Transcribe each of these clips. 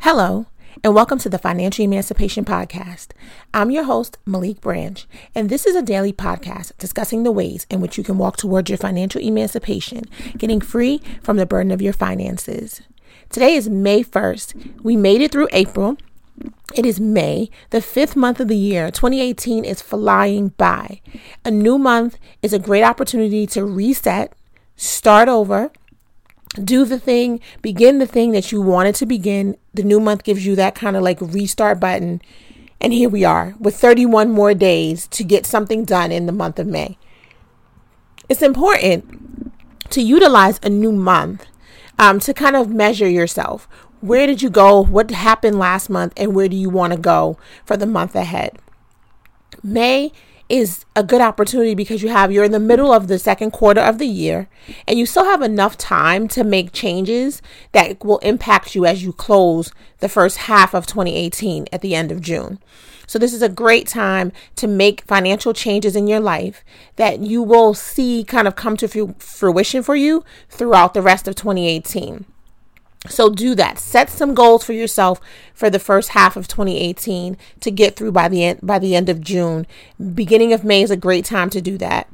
Hello, and welcome to the Financial Emancipation Podcast. I'm your host, Maliek Branch, and this is a daily podcast discussing the ways in which you can walk towards your financial emancipation, getting free from the burden of your finances. Today is May 1st. We made it through April. It is May, the fifth month of the year. 2018 is flying by. A new month is a great opportunity to reset, start over, do the thing, begin the thing that you wanted to begin. The new month gives you that kind of like restart button. And here we are with 31 more days to get something done in the month of May. It's important to utilize a new month um, to kind of measure yourself. Where did you go? What happened last month? And where do you want to go for the month ahead? May is a good opportunity because you have you're in the middle of the second quarter of the year and you still have enough time to make changes that will impact you as you close the first half of 2018 at the end of June. So this is a great time to make financial changes in your life that you will see kind of come to fruition for you throughout the rest of 2018. So do that. Set some goals for yourself for the first half of 2018 to get through by the end by the end of June. Beginning of May is a great time to do that.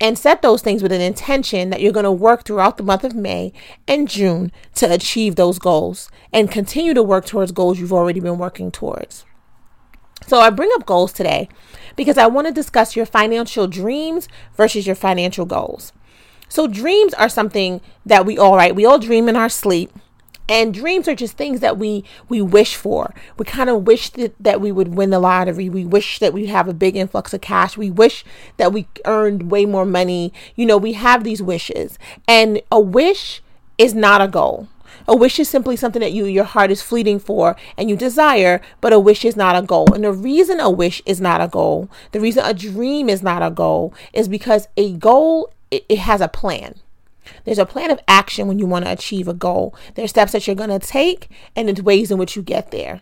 And set those things with an intention that you're going to work throughout the month of May and June to achieve those goals and continue to work towards goals you've already been working towards. So I bring up goals today because I want to discuss your financial dreams versus your financial goals. So dreams are something that we all right, we all dream in our sleep and dreams are just things that we we wish for. We kind of wish that, that we would win the lottery. We wish that we have a big influx of cash. We wish that we earned way more money. You know we have these wishes. And a wish is not a goal. A wish is simply something that you your heart is fleeting for and you desire, but a wish is not a goal. And the reason a wish is not a goal, the reason a dream is not a goal is because a goal it, it has a plan. There's a plan of action when you want to achieve a goal. There's steps that you're going to take and the ways in which you get there.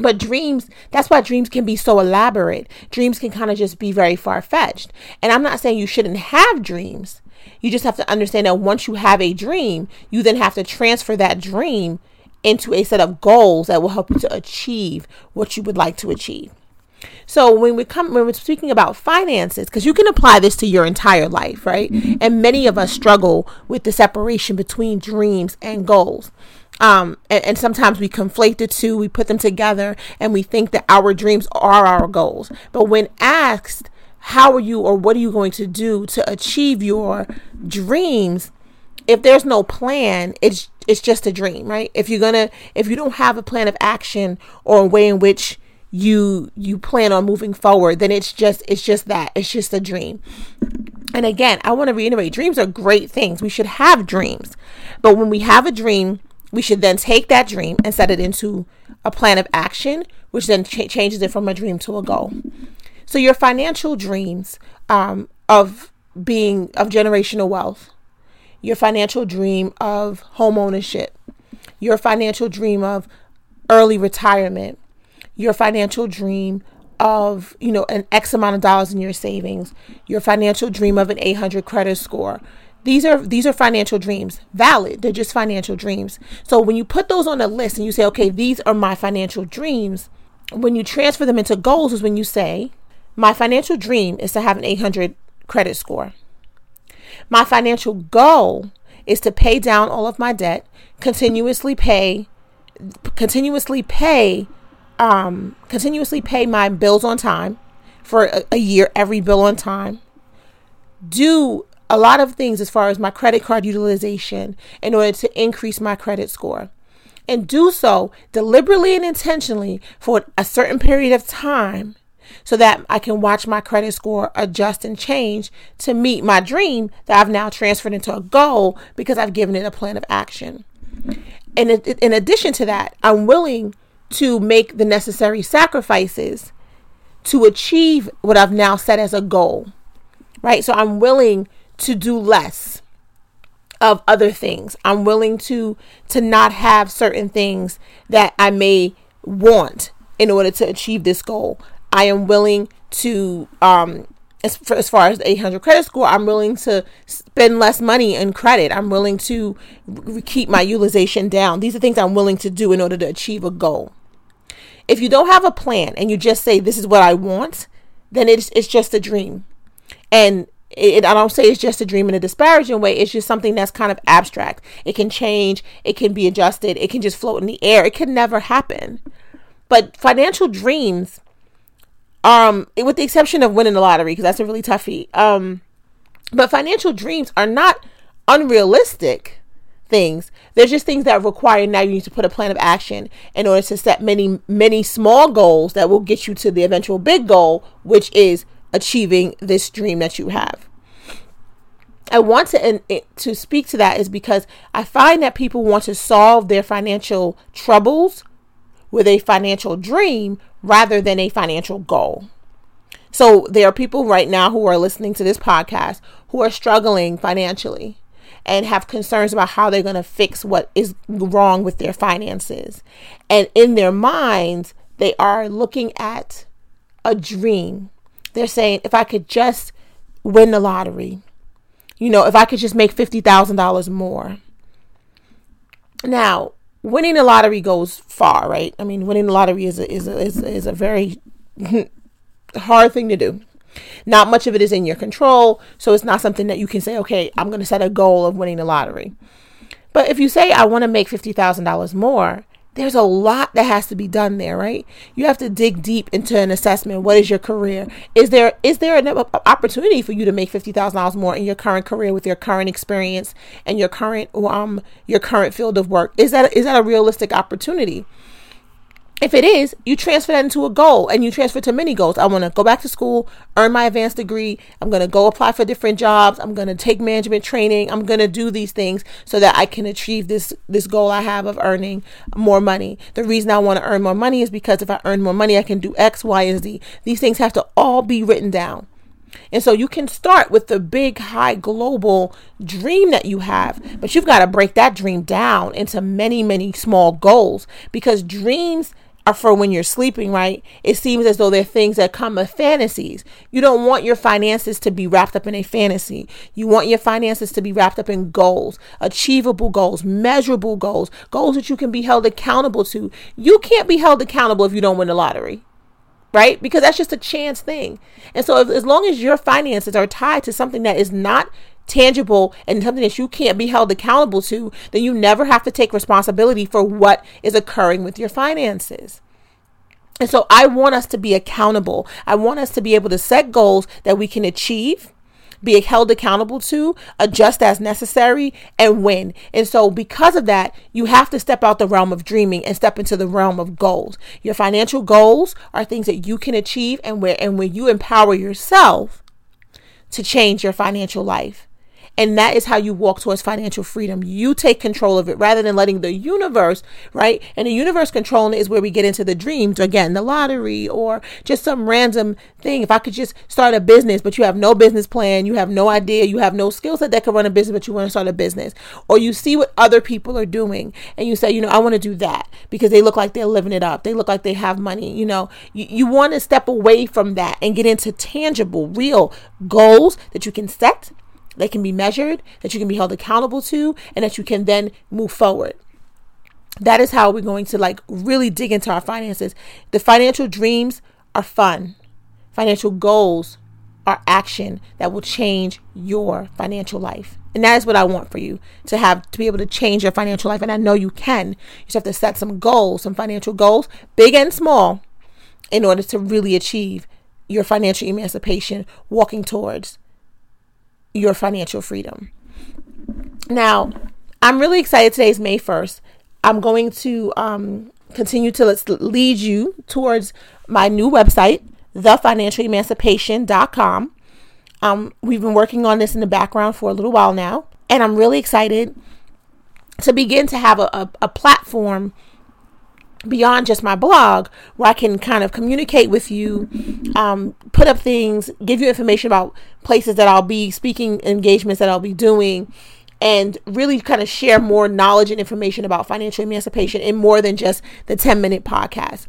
But dreams, that's why dreams can be so elaborate. Dreams can kind of just be very far fetched. And I'm not saying you shouldn't have dreams. You just have to understand that once you have a dream, you then have to transfer that dream into a set of goals that will help you to achieve what you would like to achieve. So when we come when we're speaking about finances, because you can apply this to your entire life, right? And many of us struggle with the separation between dreams and goals. Um, and, and, sometimes we conflate the two, we put them together, and we think that our dreams are our goals. But when asked, how are you or what are you going to do to achieve your dreams? If there's no plan, it's it's just a dream, right? If you're gonna if you don't have a plan of action or a way in which you you plan on moving forward then it's just it's just that. It's just a dream. And again i want to reiterate dreams are great things. We should have dreams. But when we have a dream we should then take that dream and set it into a plan of action which then ch- changes it from a dream to a goal. So your financial dreams um, of being of generational wealth your financial dream of home ownership your financial dream of early retirement your financial dream of, you know, an X amount of dollars in your savings, your financial dream of an 800 credit score. These are these are financial dreams. Valid. They're just financial dreams. So when you put those on a list and you say, "Okay, these are my financial dreams," when you transfer them into goals is when you say, "My financial dream is to have an 800 credit score." My financial goal is to pay down all of my debt, continuously pay continuously pay um, continuously pay my bills on time for a, a year, every bill on time. Do a lot of things as far as my credit card utilization in order to increase my credit score. And do so deliberately and intentionally for a certain period of time so that I can watch my credit score adjust and change to meet my dream that I've now transferred into a goal because I've given it a plan of action. And in addition to that, I'm willing to make the necessary sacrifices to achieve what I've now set as a goal. Right? So I'm willing to do less of other things. I'm willing to to not have certain things that I may want in order to achieve this goal. I am willing to um as, for, as far as the 800 credit score, I'm willing to spend less money in credit. I'm willing to keep my utilization down. These are things I'm willing to do in order to achieve a goal. If you don't have a plan and you just say, this is what I want, then it's, it's just a dream. And it, I don't say it's just a dream in a disparaging way. It's just something that's kind of abstract. It can change. It can be adjusted. It can just float in the air. It can never happen. But financial dreams, um, with the exception of winning the lottery, because that's a really tough feat. Um, but financial dreams are not unrealistic things. They're just things that require now you need to put a plan of action in order to set many, many small goals that will get you to the eventual big goal, which is achieving this dream that you have. I want to and to speak to that is because I find that people want to solve their financial troubles with a financial dream rather than a financial goal. So there are people right now who are listening to this podcast who are struggling financially and have concerns about how they're going to fix what is wrong with their finances. And in their minds, they are looking at a dream they're saying if I could just win the lottery, you know, if I could just make $50,000 more. Now, winning the lottery goes far, right? I mean, winning the lottery is a, is a, is a, is a very hard thing to do. Not much of it is in your control, so it's not something that you can say, okay, I'm going to set a goal of winning the lottery. But if you say, I want to make $50,000 more, there's a lot that has to be done there, right? You have to dig deep into an assessment. What is your career? Is there is there an opportunity for you to make fifty thousand dollars more in your current career with your current experience and your current um your current field of work? Is that is that a realistic opportunity? If it is, you transfer that into a goal and you transfer to many goals. I want to go back to school, earn my advanced degree. I'm going to go apply for different jobs. I'm going to take management training. I'm going to do these things so that I can achieve this this goal I have of earning more money. The reason I want to earn more money is because if I earn more money, I can do X, Y, and Z. These things have to all be written down. And so you can start with the big, high global dream that you have, but you've got to break that dream down into many, many small goals because dreams are for when you're sleeping, right? It seems as though they're things that come with fantasies. You don't want your finances to be wrapped up in a fantasy. You want your finances to be wrapped up in goals, achievable goals, measurable goals, goals that you can be held accountable to. You can't be held accountable if you don't win the lottery right? Because that's just a chance thing. And so, if, as long as your finances are tied to something that is not tangible and something that you can't be held accountable to, then you never have to take responsibility for what is occurring with your finances. And so I want us to be accountable. I want us to be able to set goals that we can achieve, be held accountable to, adjust as necessary, and win. And so, because of that, you have to step out the realm of dreaming and step into the realm of goals. Your financial goals are things that you can achieve, and where and when you empower yourself to change your financial life. And that is how you walk towards financial freedom. You take control of it rather than letting the universe, right? And the universe controlling is where we get into the dreams, again, the lottery or just some random thing. If I could just start a business, but you have no business plan, you have no idea, you have no skill set that can run a business, but you want to start a business. Or you see what other people are doing and you say, you know, I want to do that because they look like they're living it up. They look like they have money. You know, you, you want to step away from that and get into tangible, real goals that you can set that can be measured, that you can be held accountable to, and that you can then move forward. That is how we're going to like really dig into our finances. The financial dreams are fun. Financial goals are action that will change your financial life. And that is what I want for you to have to be able to change your financial life. And I know you can. You just have to set some goals, some financial goals, big and small, in order to really achieve your financial emancipation, walking towards your financial freedom. Now, I'm really excited. Today is May 1st. I'm going to um, continue to lead you towards my new website, thefinancialemancipation.com. Um, we've been working on this in the background for a little while now, and I'm really excited to begin to have a, a, a platform beyond just my blog where I can kind of communicate with you, um, put up things, give you information about places that I'll be speaking engagements that I'll be doing, and really kind of share more knowledge and information about financial emancipation in more than just the 10 minute podcast.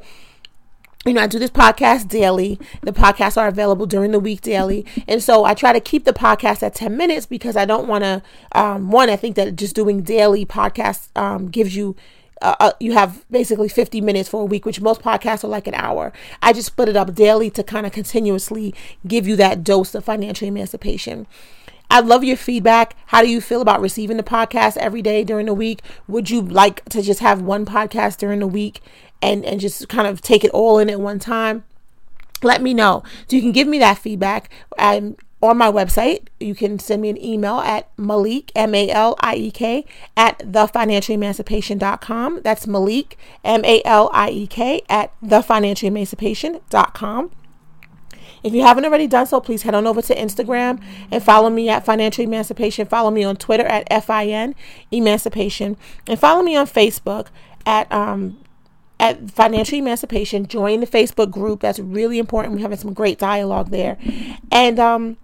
you know, I do this podcast daily. The podcasts are available during the week daily. And so I try to keep the podcast at 10 minutes because I don't want to, um, one, I think that just doing daily podcasts um, gives you uh, uh, you have basically 50 minutes for a week, which most podcasts are like an hour. I just split it up daily to kind of continuously give you that dose of financial emancipation. I love your feedback. How do you feel about receiving the podcast every day during the week? Would you like to just have one podcast during the week and, and just kind of take it all in at one time? Let me know. So you can give me that feedback. I'm on my website. You can send me an email at Maliek, M A L I E K, at thefinancialemancipation.com. That's Maliek, M A L I E K, at thefinancialemancipation.com. If you haven't already done so, please head on over to Instagram and follow me at Financial Emancipation. Follow me on Twitter at FIN Emancipation. And follow me on Facebook at um, at Financial Emancipation. Join the Facebook group. That's really important. We're having some great dialogue there. And um,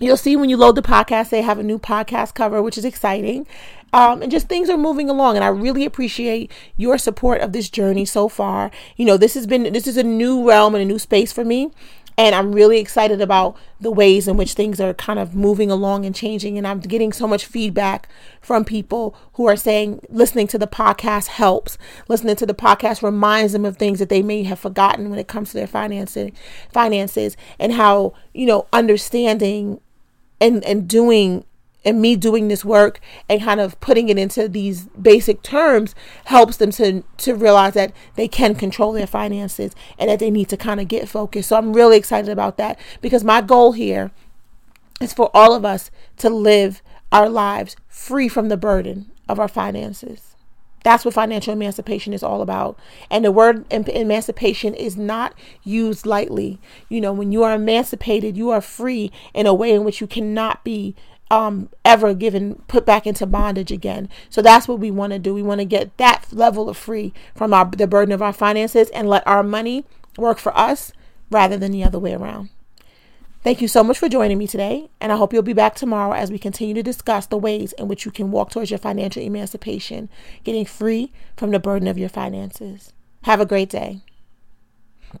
you'll see when you load the podcast, they have a new podcast cover, which is exciting. Um, and just things are moving along and i really appreciate your support of this journey so far you know this has been this is a new realm and a new space for me and I'm really excited about the ways in which things are kind of moving along and changing. And I'm getting so much feedback from people who are saying listening to the podcast helps. Listening to the podcast reminds them of things that they may have forgotten when it comes to their finances, finances and how, you know, understanding and, and doing and me doing this work and kind of putting it into these basic terms helps them to to realize that they can control their finances and that they need to kind of get focused. So I'm really excited about that because my goal here is for all of us to live our lives free from the burden of our finances. That's what financial emancipation is all about. And the word emancipation is not used lightly. You know, when you are emancipated, you are free in a way in which you cannot be um, ever given put back into bondage again. So that's what we want to do. We want to get that level of free from our the burden of our finances and let our money work for us rather than the other way around. Thank you so much for joining me today, and I hope you'll be back tomorrow as we continue to discuss the ways in which you can walk towards your financial emancipation, getting free from the burden of your finances. Have a great day.